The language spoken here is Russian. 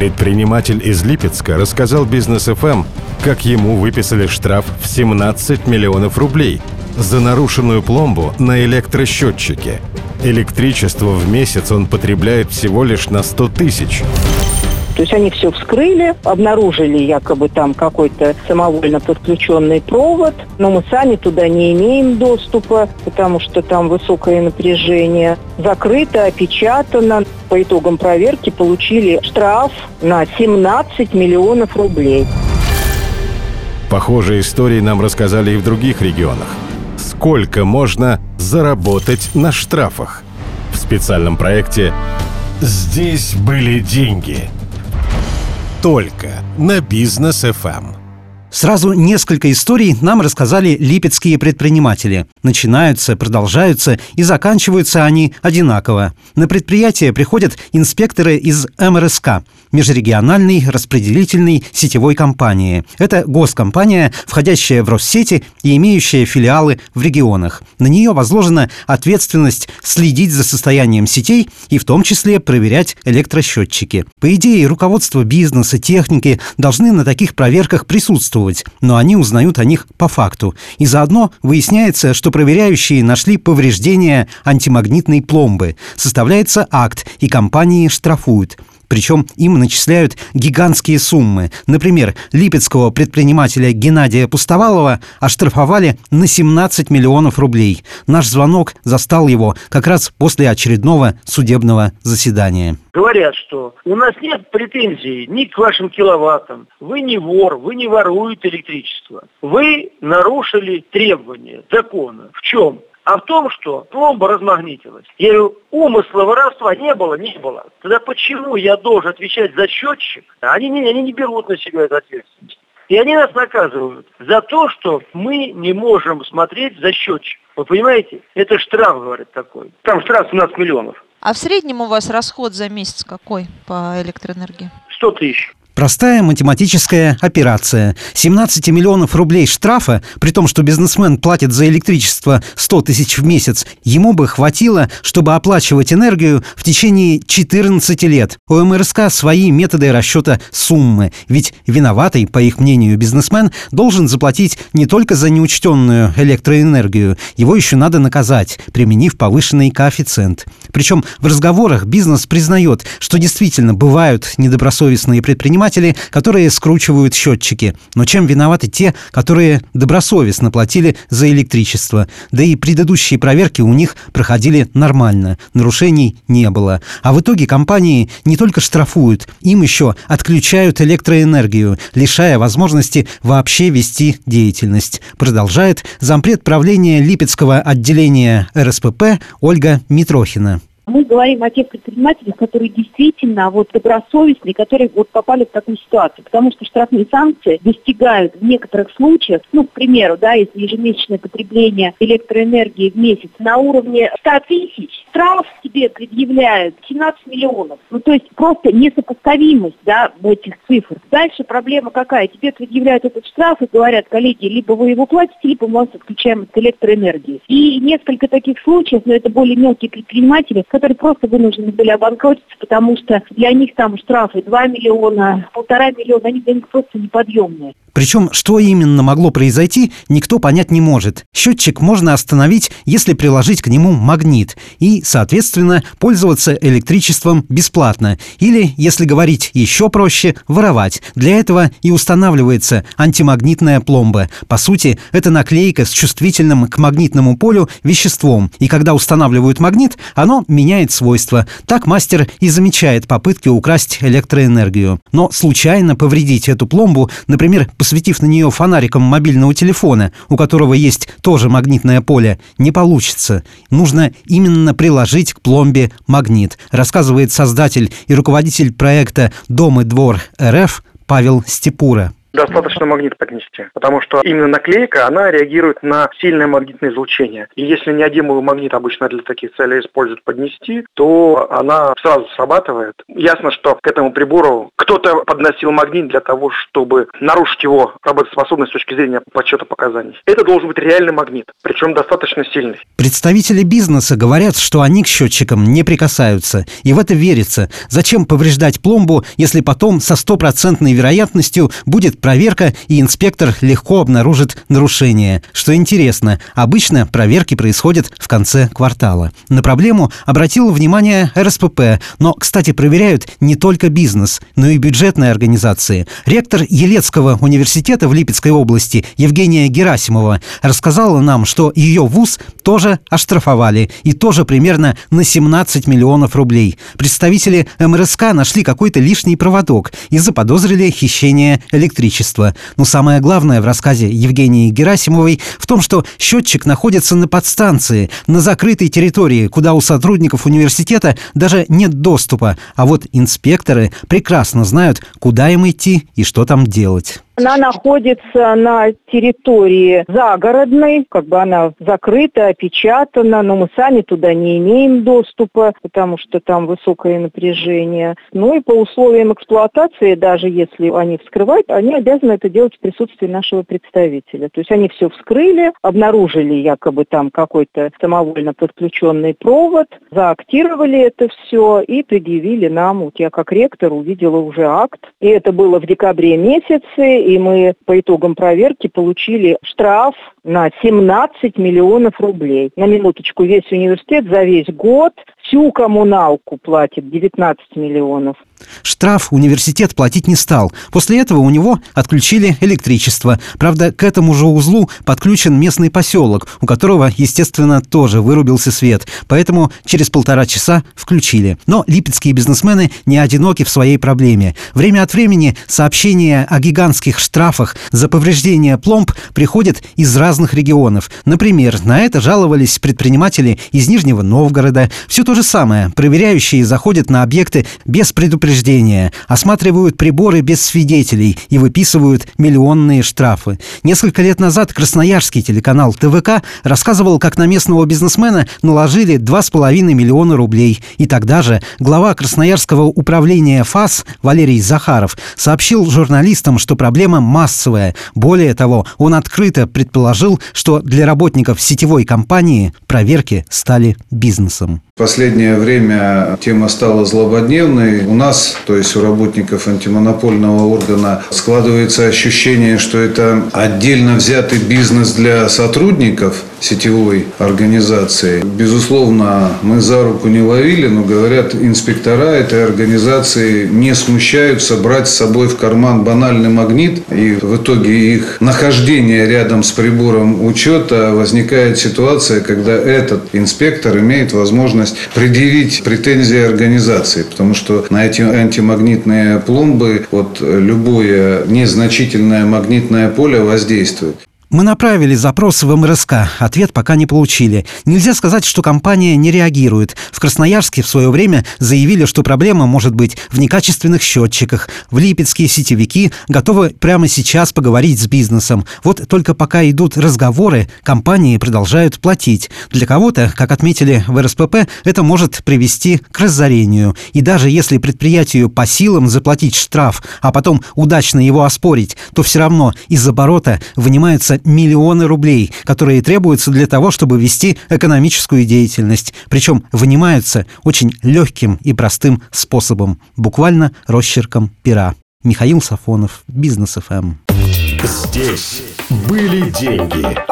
Предприниматель из Липецка рассказал Бизнес ФМ, как ему выписали штраф в 17 миллионов рублей за нарушенную пломбу на электросчетчике. Электричество в месяц он потребляет всего лишь на 100 тысяч. То есть они все вскрыли, обнаружили якобы там какой-то самовольно подключенный провод, но мы сами туда не имеем доступа, потому что там высокое напряжение. Закрыто, опечатано. По итогам проверки получили штраф на 17 миллионов рублей. Похожие истории нам рассказали и в других регионах. Сколько можно заработать на штрафах? В специальном проекте «Здесь были деньги» только на бизнес FM. Сразу несколько историй нам рассказали липецкие предприниматели. Начинаются, продолжаются и заканчиваются они одинаково. На предприятие приходят инспекторы из МРСК – межрегиональной распределительной сетевой компании. Это госкомпания, входящая в Россети и имеющая филиалы в регионах. На нее возложена ответственность следить за состоянием сетей и в том числе проверять электросчетчики. По идее, руководство бизнеса, техники должны на таких проверках присутствовать но они узнают о них по факту. И заодно выясняется, что проверяющие нашли повреждения антимагнитной пломбы. Составляется акт, и компании штрафуют. Причем им начисляют гигантские суммы. Например, липецкого предпринимателя Геннадия Пустовалова оштрафовали на 17 миллионов рублей. Наш звонок застал его как раз после очередного судебного заседания. Говорят, что у нас нет претензий ни к вашим киловаттам. Вы не вор, вы не воруете электричество. Вы нарушили требования закона. В чем? А в том, что пломба размагнитилась. Я говорю, умысла воровства не было, не было. Тогда почему я должен отвечать за счетчик? Они не, они не берут на себя эту ответственность. И они нас наказывают за то, что мы не можем смотреть за счетчик. Вы понимаете? Это штраф, говорит, такой. Там штраф 17 миллионов. А в среднем у вас расход за месяц какой по электроэнергии? 100 тысяч. Простая математическая операция. 17 миллионов рублей штрафа, при том, что бизнесмен платит за электричество 100 тысяч в месяц, ему бы хватило, чтобы оплачивать энергию в течение 14 лет. У МРСК свои методы расчета суммы, ведь виноватый, по их мнению, бизнесмен должен заплатить не только за неучтенную электроэнергию, его еще надо наказать, применив повышенный коэффициент. Причем в разговорах бизнес признает, что действительно бывают недобросовестные предприниматели, предприниматели, которые скручивают счетчики. Но чем виноваты те, которые добросовестно платили за электричество? Да и предыдущие проверки у них проходили нормально, нарушений не было. А в итоге компании не только штрафуют, им еще отключают электроэнергию, лишая возможности вообще вести деятельность. Продолжает зампред правления Липецкого отделения РСПП Ольга Митрохина. Мы говорим о тех предпринимателях, которые действительно вот добросовестные, которые вот попали в такую ситуацию. Потому что штрафные санкции достигают в некоторых случаях, ну, к примеру, да, если ежемесячное потребление электроэнергии в месяц на уровне 100 тысяч, штраф тебе предъявляют 17 миллионов. Ну, то есть просто несопоставимость, да, этих цифр. Дальше проблема какая? Тебе предъявляют этот штраф и говорят, коллеги, либо вы его платите, либо мы вас отключаем от электроэнергии. И несколько таких случаев, но это более мелкие предприниматели, которые просто вынуждены были обанкротиться, потому что для них там штрафы 2 миллиона, полтора миллиона, они для них просто неподъемные. Причем, что именно могло произойти, никто понять не может. Счетчик можно остановить, если приложить к нему магнит и, соответственно, пользоваться электричеством бесплатно. Или, если говорить еще проще, воровать. Для этого и устанавливается антимагнитная пломба. По сути, это наклейка с чувствительным к магнитному полю веществом. И когда устанавливают магнит, оно меняет свойства. Так мастер и замечает попытки украсть электроэнергию. Но случайно повредить эту пломбу, например, посветив на нее фонариком мобильного телефона, у которого есть тоже магнитное поле, не получится. Нужно именно приложить к пломбе магнит, рассказывает создатель и руководитель проекта «Дом и двор РФ» Павел Степура. Достаточно магнит поднести, потому что именно наклейка, она реагирует на сильное магнитное излучение. И если неодимовый магнит обычно для таких целей используют поднести, то она сразу срабатывает. Ясно, что к этому прибору кто-то подносил магнит для того, чтобы нарушить его работоспособность с точки зрения подсчета показаний. Это должен быть реальный магнит, причем достаточно сильный. Представители бизнеса говорят, что они к счетчикам не прикасаются, и в это верится. Зачем повреждать пломбу, если потом со стопроцентной вероятностью будет проверка и инспектор легко обнаружит нарушение? Что интересно, обычно проверки происходят в конце квартала. На проблему обратил внимание РСПП, но, кстати, проверяют не только бизнес, но и бюджетные организации. Ректор Елецкого университета в Липецкой области Евгения Герасимова рассказала нам, что ее вуз тоже оштрафовали и тоже примерно на 17 миллионов рублей. Представители МРСК нашли какой-то лишний проводок и заподозрили хищение электричества. Но самое главное в рассказе Евгении Герасимовой в том, что счетчик находится на подстанции, на закрытой территории, куда у сотрудников университета даже нет доступа, а вот инспекторы прекрасно знают, куда им идти и что там делать. Она находится на территории загородной, как бы она закрыта, опечатана, но мы сами туда не имеем доступа, потому что там высокое напряжение. Ну и по условиям эксплуатации, даже если они вскрывают, они обязаны это делать в присутствии нашего представителя. То есть они все вскрыли, обнаружили якобы там какой-то самовольно подключенный провод, заактировали это все и предъявили нам. Вот я как ректор увидела уже акт. И это было в декабре месяце, и мы по итогам проверки получили штраф на 17 миллионов рублей. На минуточку, весь университет за весь год всю коммуналку платит 19 миллионов. Штраф университет платить не стал. После этого у него отключили электричество. Правда, к этому же узлу подключен местный поселок, у которого, естественно, тоже вырубился свет. Поэтому через полтора часа включили. Но липецкие бизнесмены не одиноки в своей проблеме. Время от времени сообщения о гигантских штрафах за повреждение пломб приходят из разных регионов. Например, на это жаловались предприниматели из Нижнего Новгорода. Все то же самое. Проверяющие заходят на объекты без предупреждения предупреждения, осматривают приборы без свидетелей и выписывают миллионные штрафы. Несколько лет назад красноярский телеканал ТВК рассказывал, как на местного бизнесмена наложили 2,5 миллиона рублей. И тогда же глава Красноярского управления ФАС Валерий Захаров сообщил журналистам, что проблема массовая. Более того, он открыто предположил, что для работников сетевой компании проверки стали бизнесом. Последнее время тема стала злободневной. У нас, то есть у работников антимонопольного органа, складывается ощущение, что это отдельно взятый бизнес для сотрудников сетевой организации. Безусловно, мы за руку не ловили, но говорят, инспектора этой организации не смущаются брать с собой в карман банальный магнит, и в итоге их нахождение рядом с прибором учета возникает ситуация, когда этот инспектор имеет возможность предъявить претензии организации, потому что на эти антимагнитные пломбы вот любое незначительное магнитное поле воздействует. Мы направили запрос в МРСК, ответ пока не получили. Нельзя сказать, что компания не реагирует. В Красноярске в свое время заявили, что проблема может быть в некачественных счетчиках. В Липецкие сетевики готовы прямо сейчас поговорить с бизнесом. Вот только пока идут разговоры, компании продолжают платить. Для кого-то, как отметили в РСПП, это может привести к разорению. И даже если предприятию по силам заплатить штраф, а потом удачно его оспорить, то все равно из оборота вынимаются миллионы рублей, которые требуются для того, чтобы вести экономическую деятельность. Причем вынимаются очень легким и простым способом, буквально росчерком пера. Михаил Сафонов, Бизнес ФМ. Здесь были деньги.